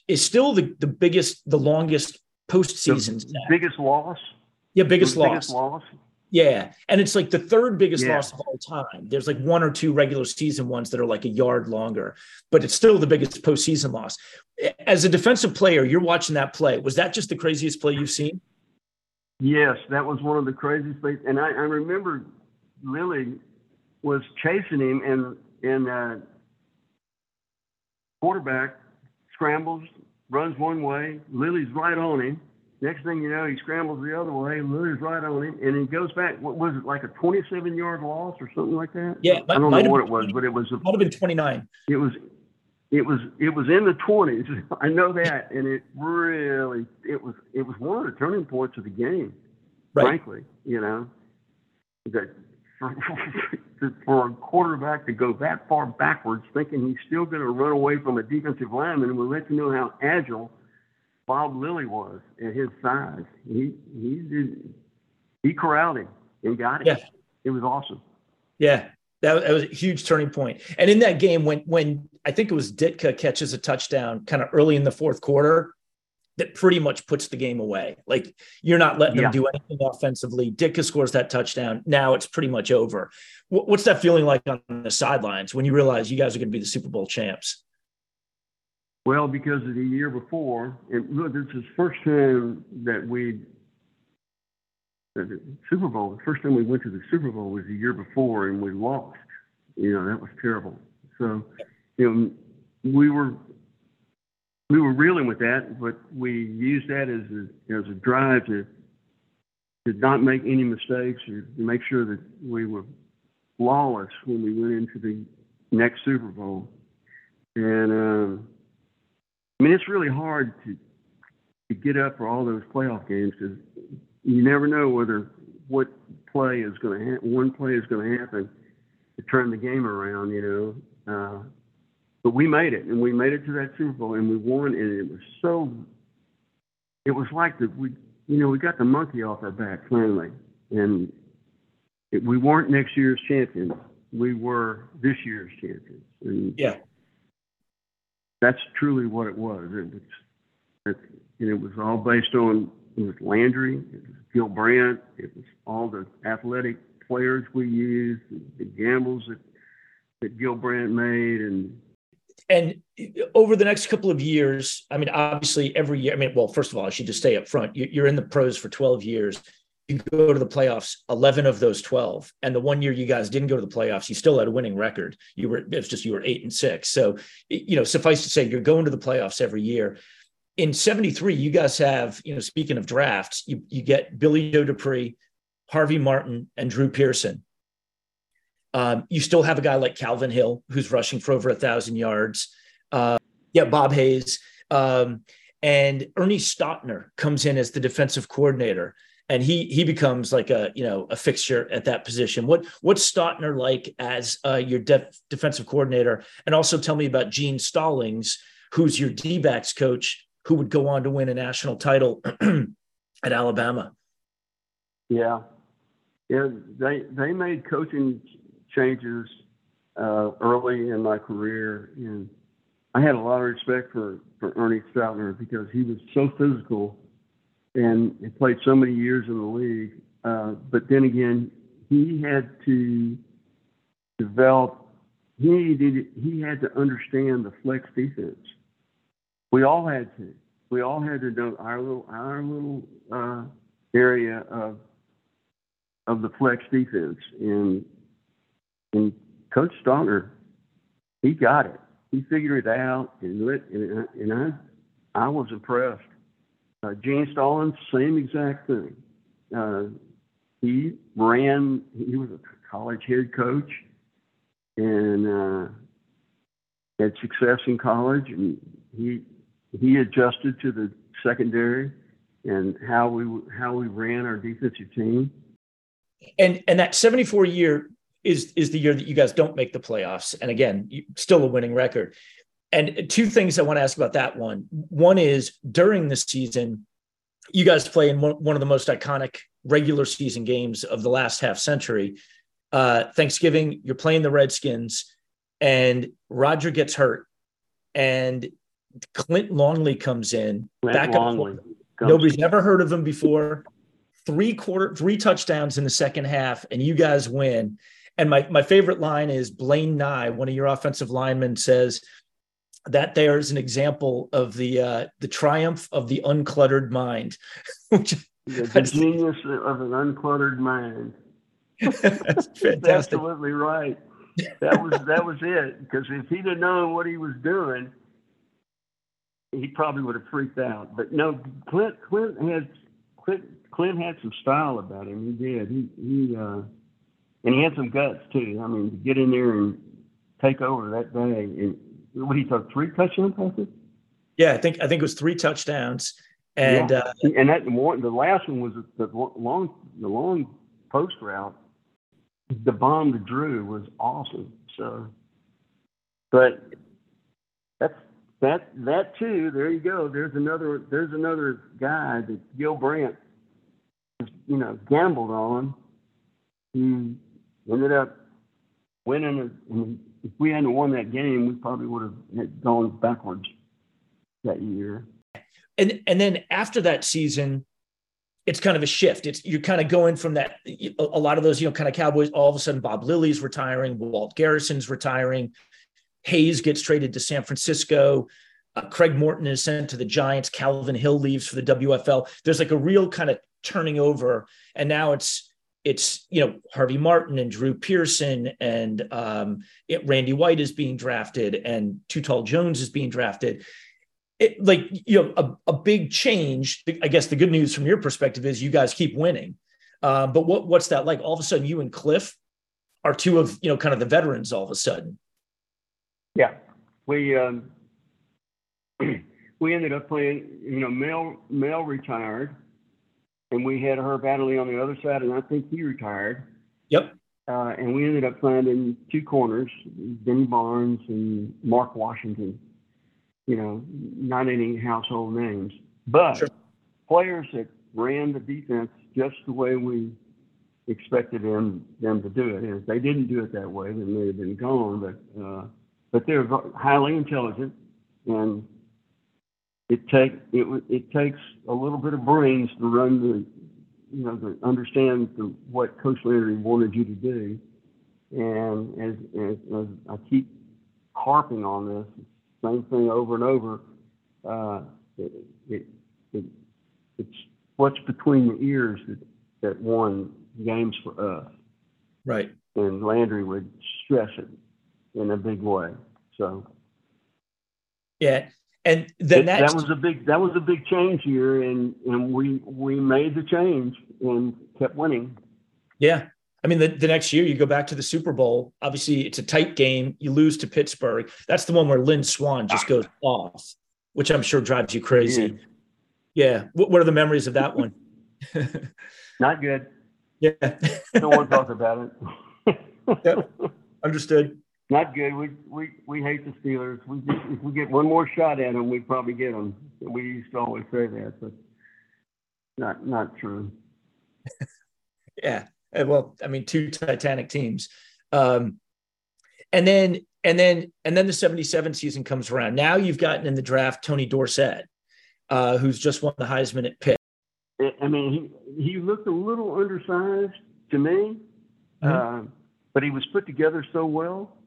is still the, the biggest, the longest postseason. The biggest loss. Yeah, biggest loss. Biggest loss. Yeah, and it's like the third biggest yeah. loss of all time. There's like one or two regular season ones that are like a yard longer, but it's still the biggest postseason loss. As a defensive player, you're watching that play. Was that just the craziest play you've seen? Yes, that was one of the craziest plays. And I, I remember Lilly was chasing him, and and uh, quarterback scrambles, runs one way, Lilly's right on him. Next thing you know, he scrambles the other way, Lilly's right on him, and he goes back. What was it, like a 27 yard loss or something like that? Yeah, I don't know what it was, but it was. A, might have been 29. It was. It was it was in the 20s. I know that, and it really it was it was one of the turning points of the game. Right. Frankly, you know, that for a quarterback to go that far backwards, thinking he's still going to run away from a defensive lineman, will let you know how agile Bob Lilly was at his size. He he did, he corralled him and got it. Yeah. It was awesome. Yeah, that, that was a huge turning point. And in that game, when when I think it was Ditka catches a touchdown kind of early in the fourth quarter, that pretty much puts the game away. Like you're not letting yeah. them do anything offensively. Ditka scores that touchdown. Now it's pretty much over. What's that feeling like on the sidelines when you realize you guys are going to be the Super Bowl champs? Well, because of the year before, it, look, this is the first time that we the Super Bowl. The first time we went to the Super Bowl was the year before, and we lost. You know that was terrible. So, you know, we were we were reeling with that, but we used that as a, as a drive to to not make any mistakes or to make sure that we were flawless when we went into the next Super Bowl. And um, I mean, it's really hard to to get up for all those playoff games because you never know whether what play is going to happen. One play is going to happen to turn the game around. You know. Uh, but we made it, and we made it to that Super Bowl, and we won, and it was so. It was like that we, you know, we got the monkey off our back finally, and it, we weren't next year's champions. We were this year's champions. And yeah, that's truly what it was. It was, it, and it was all based on it was Landry, it was Gil Brandt, it was all the athletic players we used, the gambles that that Gil Brandt made, and and over the next couple of years, I mean, obviously every year, I mean, well, first of all, I should just stay up front. You're in the pros for 12 years. You go to the playoffs, 11 of those 12. And the one year you guys didn't go to the playoffs, you still had a winning record. You were, it's just, you were eight and six. So, you know, suffice to say, you're going to the playoffs every year. In 73, you guys have, you know, speaking of drafts, you, you get Billy Joe Dupree, Harvey Martin, and Drew Pearson um, you still have a guy like Calvin Hill who's rushing for over a thousand yards. Uh, yeah, Bob Hayes. Um, and Ernie Stautner comes in as the defensive coordinator. and he he becomes like a you know a fixture at that position. What what's Stautner like as uh, your def- defensive coordinator? And also tell me about Gene Stallings, who's your D-backs coach, who would go on to win a national title at Alabama. Yeah, yeah. They they made coaching changes uh, early in my career, and I had a lot of respect for for Ernie Stautner because he was so physical and he played so many years in the league. Uh, but then again, he had to develop. He needed. He had to understand the flex defense. We all had to. We all had to know our little our little uh, area of of the flex defense, and and Coach Stautner, he got it. He figured it out, and and, and I I was impressed. Uh, Gene Stallings, same exact thing. Uh, he ran. He was a college head coach, and uh, had success in college. And he he adjusted to the secondary and how we how we ran our defensive team. And and that 74 year is is the year that you guys don't make the playoffs. And again, you, still a winning record. And two things I want to ask about that one. One is during the season, you guys play in one of the most iconic regular season games of the last half century. Uh, Thanksgiving, you're playing the Redskins, and Roger gets hurt, and Clint Longley comes in. Clint back Longley. Nobody's ever heard of him before. Three quarter, three touchdowns in the second half, and you guys win. And my my favorite line is Blaine Nye, one of your offensive linemen, says that there is an example of the uh, the triumph of the uncluttered mind. the, the genius of an uncluttered mind. That's fantastic. absolutely right. That was that was it. Because if he'd have known what he was doing, he probably would have freaked out. But no, Clint Clint had Clint Clint had some style about him. He did. He he uh, and he had some guts too. I mean, to get in there and take over that day and what he throw three touchdown passes? Yeah, I think I think it was three touchdowns, and yeah. uh, and that one, the last one was the long the long post route. The bomb to Drew was awesome. So, but that's that that too. There you go. There's another there's another guy that Gil Brandt, you know, gambled on. He ended up winning. A, if we hadn't won that game, we probably would have gone backwards that year. And and then after that season, it's kind of a shift. It's you're kind of going from that a lot of those you know kind of Cowboys. All of a sudden, Bob Lilly's retiring, Walt Garrison's retiring, Hayes gets traded to San Francisco. Uh, Craig Morton is sent to the Giants. Calvin Hill leaves for the WFL. There's like a real kind of turning over, and now it's it's you know Harvey Martin and Drew Pearson and um, it, Randy White is being drafted and Too Tall Jones is being drafted. It, like you know a, a big change. I guess the good news from your perspective is you guys keep winning. Uh, but what what's that like? All of a sudden, you and Cliff are two of you know kind of the veterans. All of a sudden, yeah, we um, we ended up playing. You know, Mel Mel retired and we had Herb Adderley on the other side, and I think he retired. Yep. Uh, and we ended up finding two corners, Benny Barnes and Mark Washington. You know, not any household names, but sure. players that ran the defense just the way we expected them them to do it. And if they didn't do it that way, they may have been gone. But uh, but they're highly intelligent, and it take it it takes a little bit of brains to run the you know to understand the, what Coach Landry wanted you to do, and as, as, as I keep harping on this same thing over and over, uh, it, it, it, it's what's between the ears that that won games for us. Right. And Landry would stress it in a big way. So. Yeah, and then that, that was a big that was a big change here, and and we we made the change and kept winning. Yeah, I mean, the, the next year you go back to the Super Bowl. Obviously, it's a tight game. You lose to Pittsburgh. That's the one where Lynn Swann just goes off, which I'm sure drives you crazy. Yeah. yeah. What, what are the memories of that one? Not good. Yeah. no one talks about it. yep. Understood. Not good. We we we hate the Steelers. We if we get one more shot at them, we'd probably get them. We used to always say that, but not not true. yeah. Well, I mean, two Titanic teams. Um, and then and then and then the 77 season comes around. Now you've gotten in the draft Tony Dorsett, uh, who's just won the Heisman at Pitt. I mean, he he looked a little undersized to me, mm-hmm. uh, but he was put together so well.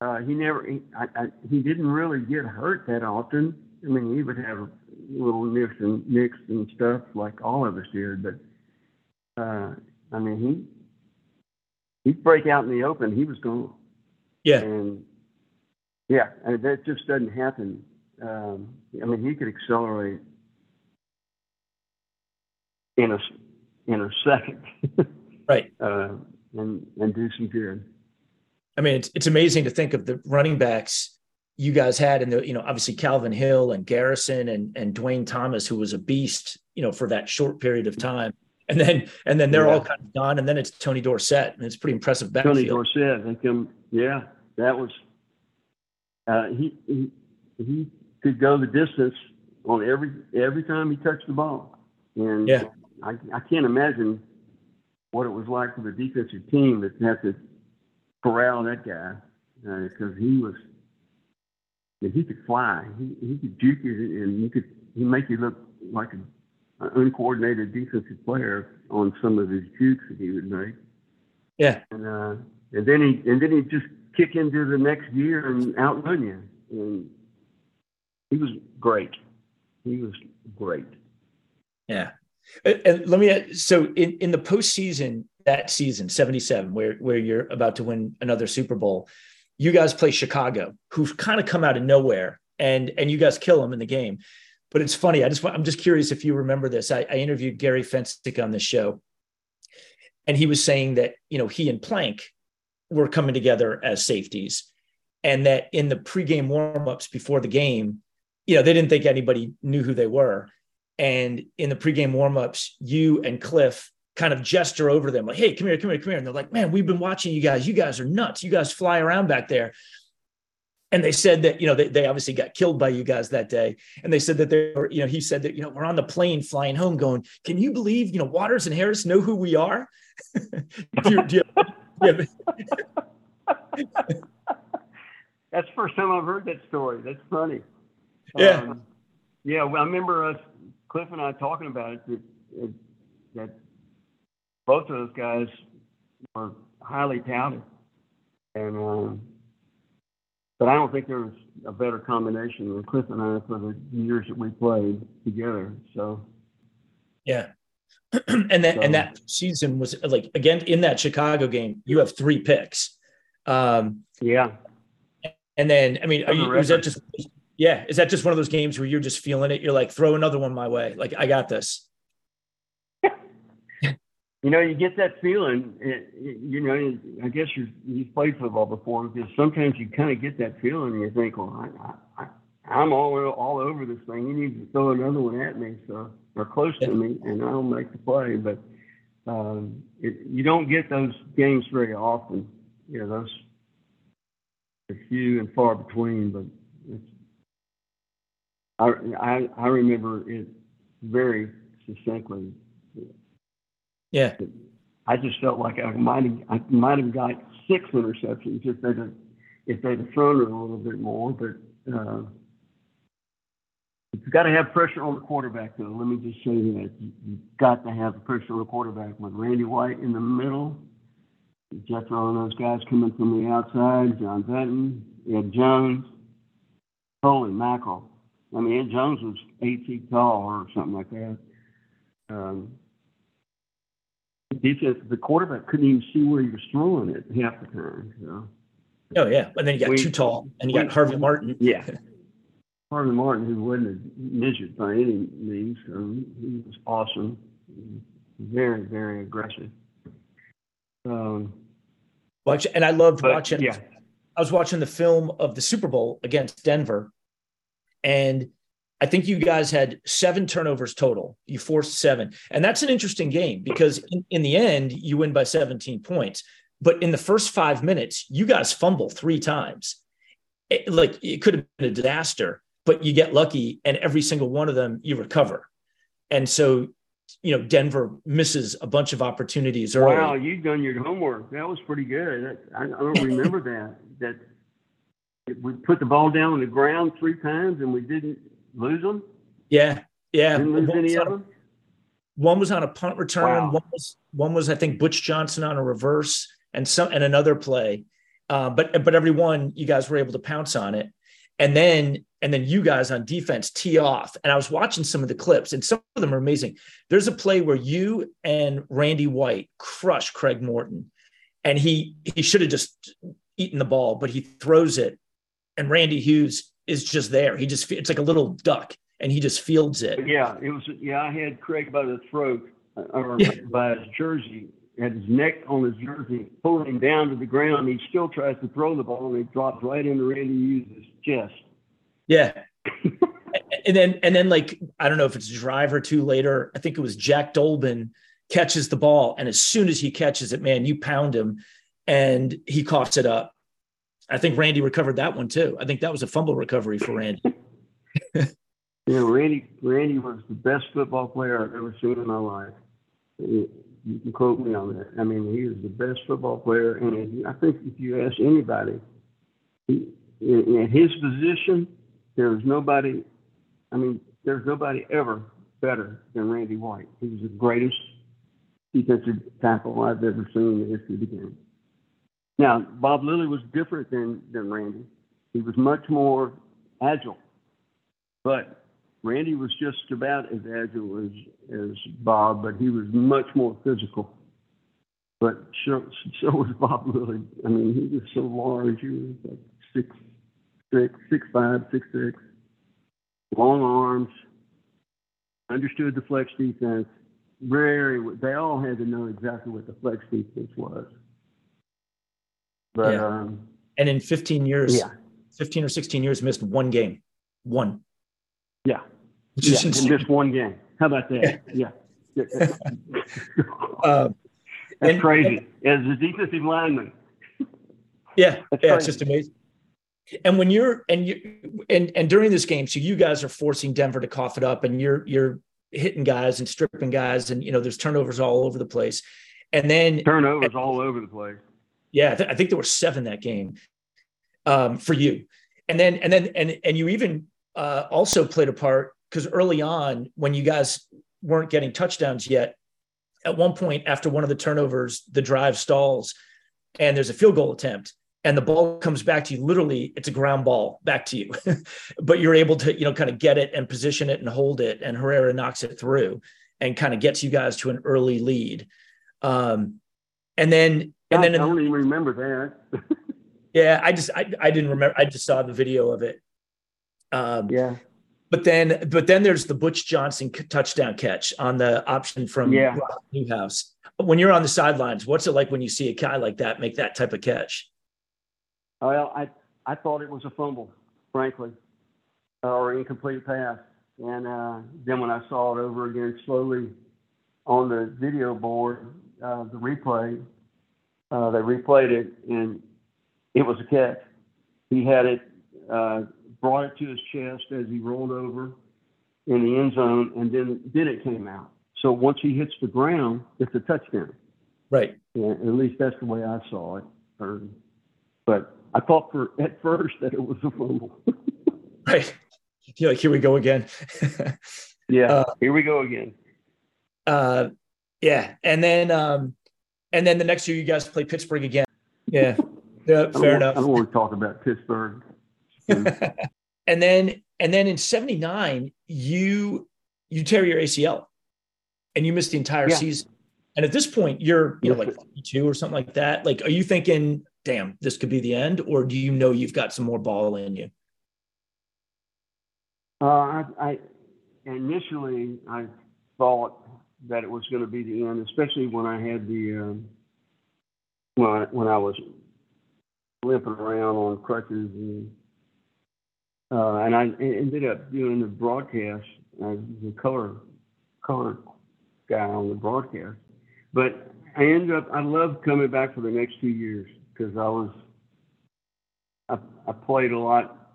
Uh, he never he, I, I, he didn't really get hurt that often. I mean, he would have little nicks and nicks and stuff like all of us did, but uh, I mean, he he'd break out in the open. He was gone. Yeah. And yeah, and that just doesn't happen. Um, I mean, he could accelerate in a in a second. right. Uh, and and do some good. I mean, it's it's amazing to think of the running backs you guys had, and the you know obviously Calvin Hill and Garrison and and Duane Thomas, who was a beast, you know, for that short period of time. And then and then they're yeah. all kind of gone, and then it's Tony Dorsett, and it's pretty impressive backfield. Tony Dorsett, I think, um, yeah, that was uh, he, he he could go the distance on every every time he touched the ball, and yeah. I, I can't imagine what it was like for the defensive team that had to corral that guy because uh, he was he could fly, he he could juke you, and he could he make you look like an uncoordinated defensive player on some of his jukes that he would make. Yeah, and uh, and then he and then he just kick into the next year and outrun you. And he was great. He was great. Yeah. And let me so in, in the postseason that season, 77, where where you're about to win another Super Bowl, you guys play Chicago, who've kind of come out of nowhere and and you guys kill them in the game. But it's funny. I just I'm just curious if you remember this. I, I interviewed Gary Fencik on the show, and he was saying that you know he and Plank were coming together as safeties. And that in the pregame warmups before the game, you know, they didn't think anybody knew who they were. And in the pregame warmups, you and Cliff kind of gesture over them like, hey, come here, come here, come here. And they're like, man, we've been watching you guys. You guys are nuts. You guys fly around back there. And they said that, you know, they, they obviously got killed by you guys that day. And they said that they were, you know, he said that, you know, we're on the plane flying home going, can you believe, you know, Waters and Harris know who we are? do you, do you, That's the first time I've heard that story. That's funny. Yeah. Um, yeah, well, I remember us, Cliff and I talking about it, that, that both of those guys were highly touted. And, um, but I don't think there was a better combination than Cliff and I for the years that we played together. So, yeah. and that so, and that season was like again in that Chicago game, you have three picks. Um, yeah. And then I mean, are you, is that just yeah? Is that just one of those games where you're just feeling it? You're like, throw another one my way. Like I got this. You know, you get that feeling. It, it, you know, I guess you you've played football before because sometimes you kind of get that feeling. and You think, well, I, I, I'm all all over this thing. You need to throw another one at me. So or close to me, and I'll make the play. But um, it, you don't get those games very often. You know, those are few and far between. But I, I I remember it very succinctly. Yeah. I just felt like I might have I might have got six interceptions if they'd have, if they'd have thrown it a little bit more, but. Uh, You've got to have pressure on the quarterback, though. Let me just say that you've got to have pressure on the quarterback. With Randy White in the middle, Jethro and those guys coming from the outside, John Benton, Ed Jones. Holy mackerel! I mean, Ed Jones was eight feet tall or something like that. Um, defense, the quarterback couldn't even see where he was throwing it half the time. So. Oh yeah, and then you got we, too tall, and you we, got Harvey Martin. Yeah, Harvey Martin, who wasn't a midget by any means, so he was awesome, very, very aggressive. Um, Watch, and I loved but, watching. Yeah. I was watching the film of the Super Bowl against Denver, and I think you guys had seven turnovers total. You forced seven. And that's an interesting game because in, in, the end, you win by 17 points. But in the first five minutes, you guys fumble three times. It, like it could have been a disaster, but you get lucky and every single one of them you recover. And so, you know, Denver misses a bunch of opportunities early. Wow, you've done your homework. That was pretty good. I, I don't remember that. That we put the ball down on the ground three times and we didn't lose them? Yeah, yeah. Didn't lose any of them. One was on a punt return. Wow. One was one was I think Butch Johnson on a reverse, and some and another play. Uh, but but every one you guys were able to pounce on it, and then and then you guys on defense tee off. And I was watching some of the clips, and some of them are amazing. There's a play where you and Randy White crush Craig Morton, and he he should have just eaten the ball, but he throws it, and Randy Hughes is just there. He just it's like a little duck, and he just fields it. Yeah, it was. Yeah, I had Craig by the throat uh, or yeah. by his jersey, had his neck on his jersey, pulling him down to the ground. He still tries to throw the ball, and it drops right into Randy Hughes' chest. Yeah. and then and then like I don't know if it's a drive or two later. I think it was Jack Dolbin catches the ball, and as soon as he catches it, man, you pound him, and he coughs it up I think Randy recovered that one too. I think that was a fumble recovery for Randy. yeah, Randy Randy was the best football player I've ever seen in my life. You can quote me on that. I mean, he was the best football player, and I think if you ask anybody, in his position, there's nobody. I mean, there's nobody ever better than Randy White. He was the greatest defensive tackle I've ever seen in the history of the game. Now, Bob Lilly was different than, than Randy. He was much more agile. But Randy was just about as agile as, as Bob, but he was much more physical. But so, so was Bob Lilly. I mean, he was so large. He was like six, six, six five, six six, long arms, understood the flex defense. Very, they all had to know exactly what the flex defense was. But yeah. um, and in 15 years, yeah. 15 or 16 years, missed one game, one. Yeah, yeah, missed one game. How about that? Yeah, yeah. uh, That's and, crazy. And, As a defensive lineman. Yeah, That's yeah, crazy. it's just amazing. And when you're and you and and during this game, so you guys are forcing Denver to cough it up, and you're you're hitting guys and stripping guys, and you know there's turnovers all over the place, and then turnovers and, all over the place. Yeah, I, th- I think there were seven that game um, for you, and then and then and and you even uh, also played a part because early on when you guys weren't getting touchdowns yet, at one point after one of the turnovers, the drive stalls, and there's a field goal attempt, and the ball comes back to you. Literally, it's a ground ball back to you, but you're able to you know kind of get it and position it and hold it, and Herrera knocks it through and kind of gets you guys to an early lead. Um, and then and then I don't even remember that. yeah, I just I, I didn't remember. I just saw the video of it. Um, yeah. But then, but then there's the Butch Johnson touchdown catch on the option from yeah. Newhouse. When you're on the sidelines, what's it like when you see a guy like that make that type of catch? Well, I I thought it was a fumble, frankly, or incomplete pass. And uh, then when I saw it over again slowly on the video board, uh, the replay, uh, they replayed it, and it was a catch. He had it, uh, brought it to his chest as he rolled over in the end zone, and then then it came out. So once he hits the ground, it's a touchdown. Right. Yeah, at least that's the way I saw it. Or, but I thought for at first that it was a fumble. right. You're like, here we go again. yeah. Uh, here we go again. Uh, yeah, and then um, and then the next year you guys play Pittsburgh again. Yeah, yeah, fair enough. I don't want to talk about Pittsburgh. and then and then in '79 you you tear your ACL and you miss the entire yeah. season. And at this point, you're you know like 52 or something like that. Like, are you thinking, "Damn, this could be the end," or do you know you've got some more ball in you? Uh, I, I initially I thought that it was going to be the end, especially when I had the um, when I, when I was limping around on crutches and uh, and I ended up doing the broadcast, uh, the color color guy on the broadcast. But I ended up I loved coming back for the next two years because I was I, I played a lot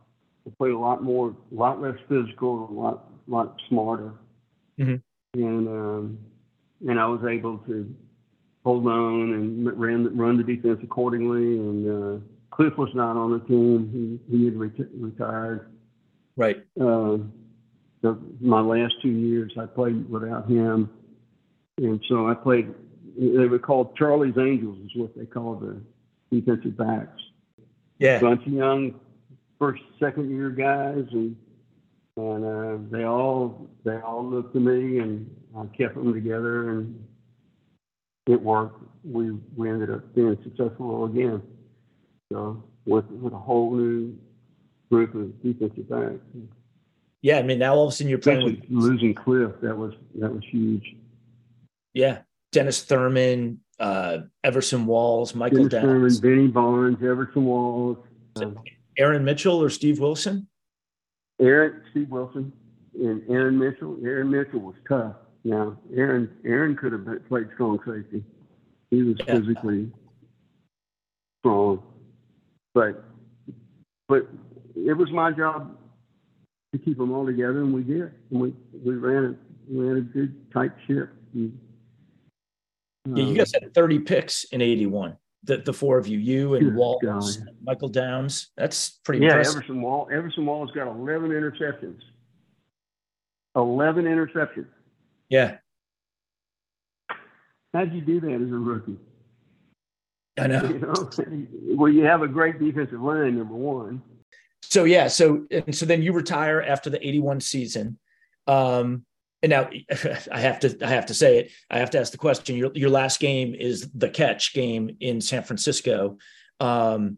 I played a lot more a lot less physical a lot lot smarter mm-hmm. And um, and I was able to hold on and ran run the defense accordingly. And uh, Cliff was not on the team. He he had retired. Right. Uh, the, my last two years I played without him. And so I played they were called Charlie's Angels, is what they called the defensive backs. Yeah. Bunch of young first, second year guys, and and uh, they all they all looked to me, and I kept them together, and it worked. We we ended up being successful again. So with with a whole new group of defensive backs. Yeah, I mean now all of a sudden you're playing Especially with losing Cliff. That was that was huge. Yeah, Dennis Thurman, uh, Everson Walls, Michael Dennis Thurman, Benny Barnes, Everson Walls, uh, Aaron Mitchell or Steve Wilson. Aaron, Steve Wilson, and Aaron Mitchell. Aaron Mitchell was tough. Now, Aaron, Aaron could have played strong safety. He was yeah. physically strong, but but it was my job to keep them all together, and we did. And we we ran a we ran a good tight ship. And, yeah, you guys had 30 picks in 81. The, the four of you, you and Walls, Michael Downs. That's pretty yeah, impressive. Everson Wall. Everson Wall's got 11 interceptions. 11 interceptions. Yeah. How'd you do that as a rookie? I know. You know? well, you have a great defensive line, number one. So yeah, so and so then you retire after the 81 season. Um, and now I have to I have to say it. I have to ask the question. Your your last game is the catch game in San Francisco. Um,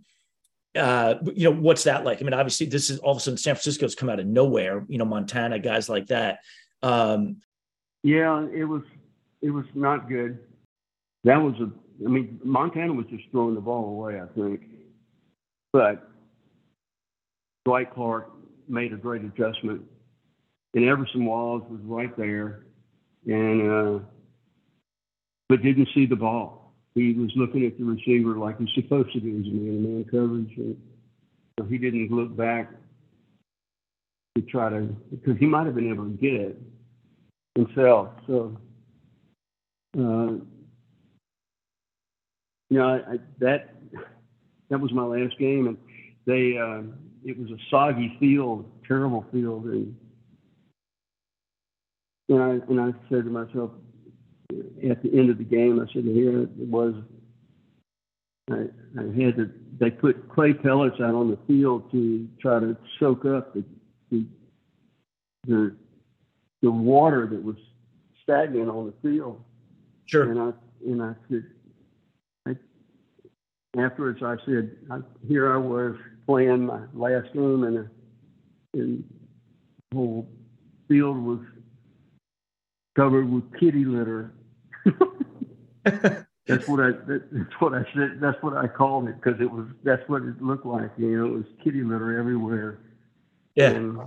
uh, you know what's that like? I mean, obviously this is all of a sudden San Francisco's come out of nowhere. You know, Montana guys like that. Um, yeah, it was it was not good. That was a. I mean, Montana was just throwing the ball away. I think, but Dwight Clark made a great adjustment and Everson Walls was right there, and uh, but didn't see the ball. He was looking at the receiver like he's supposed to do as a man-to-man coverage, and so he didn't look back to try to because he might have been able to get it himself. So, uh, you know, I, I, that that was my last game, and they uh, it was a soggy field, terrible field, and and I and I said to myself at the end of the game, I said, here it was. I, I had to. They put clay pellets out on the field to try to soak up the the the, the water that was stagnant on the field. Sure. And I and I said, I, afterwards I said, I, here I was playing my last game, and, and the whole field was covered with kitty litter. that's what I that's what I said. That's what I called it because it was that's what it looked like. You know, it was kitty litter everywhere. Yeah. And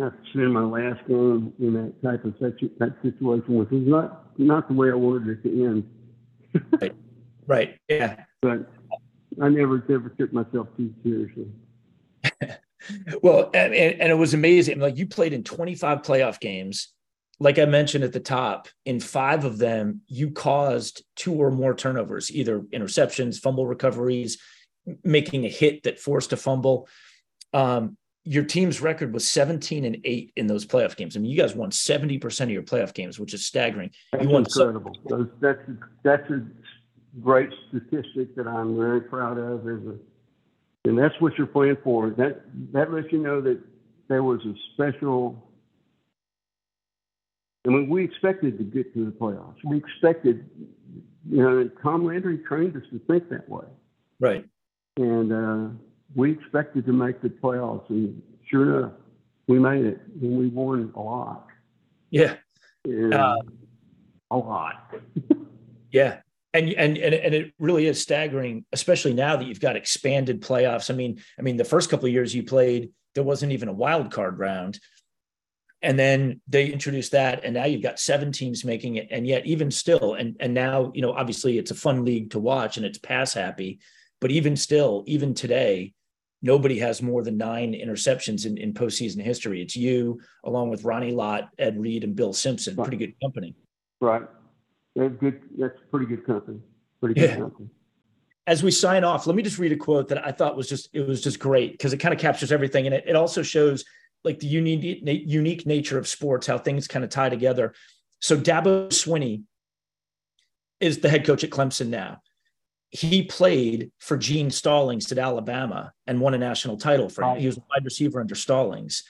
I spent my last game in that type of situ- that situation, which was not not the way I wanted it to end. right. Right. Yeah. But I never ever took myself too seriously. well, and, and it was amazing. Like you played in 25 playoff games like I mentioned at the top, in five of them, you caused two or more turnovers, either interceptions, fumble recoveries, making a hit that forced a fumble. Um, your team's record was 17 and 8 in those playoff games. I mean, you guys won 70% of your playoff games, which is staggering. That's you won incredible. So- that's, that's a great statistic that I'm very proud of. As a, and that's what you're playing for. That, that lets you know that there was a special I mean, we expected to get to the playoffs. We expected, you know, Tom Landry trained us to think that way. Right. And uh, we expected to make the playoffs, and sure enough, we made it, and we won a lot. Yeah. Uh, a lot. yeah. And, and and and it really is staggering, especially now that you've got expanded playoffs. I mean, I mean, the first couple of years you played there wasn't even a wild card round. And then they introduced that, and now you've got seven teams making it. And yet, even still, and and now you know, obviously, it's a fun league to watch, and it's pass happy. But even still, even today, nobody has more than nine interceptions in, in postseason history. It's you, along with Ronnie Lott, Ed Reed, and Bill Simpson. Pretty good company. Right. That's good. That's pretty good company. Pretty good yeah. company. As we sign off, let me just read a quote that I thought was just it was just great because it kind of captures everything, and it, it also shows like the unique unique nature of sports, how things kind of tie together. So Dabo Swinney is the head coach at Clemson now he played for Gene Stallings at Alabama and won a national title for him. He was a wide receiver under Stallings.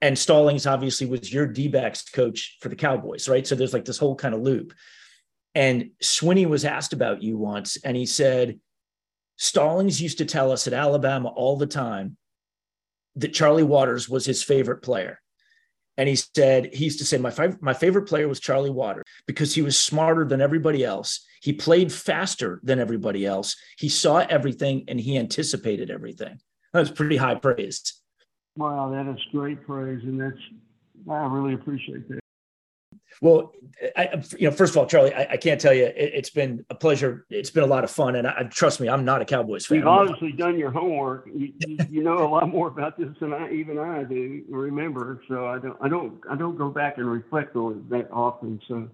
And Stallings obviously was your D backs coach for the Cowboys, right? So there's like this whole kind of loop. And Swinney was asked about you once, and he said, Stallings used to tell us at Alabama all the time that Charlie Waters was his favorite player. And he said, he used to say, my, my favorite player was Charlie Waters because he was smarter than everybody else he played faster than everybody else. He saw everything and he anticipated everything. That was pretty high praise. Wow, that is great praise, and that's I really appreciate that. Well, I, you know, first of all, Charlie, I, I can't tell you, it, has been a pleasure. It's been a lot of fun, and I, trust me, I'm not a Cowboys fan. You've obviously done your homework. You, you, you, know a lot more about this than I even I do remember. So I don't, I don't, I don't go back and reflect on it that often. So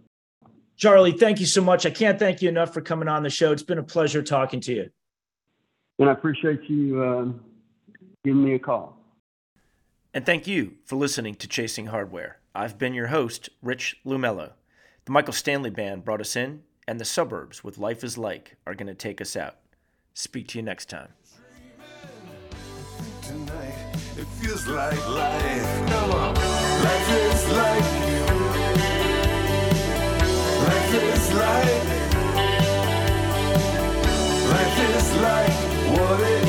Charlie, thank you so much. I can't thank you enough for coming on the show. It's been a pleasure talking to you. And I appreciate you um, giving me a call. And thank you for listening to Chasing Hardware. I've been your host, Rich Lumello. The Michael Stanley Band brought us in, and the suburbs with Life is Like are going to take us out. Speak to you next time. It feels like life. Come on. Life is like. Life is like. Life is like what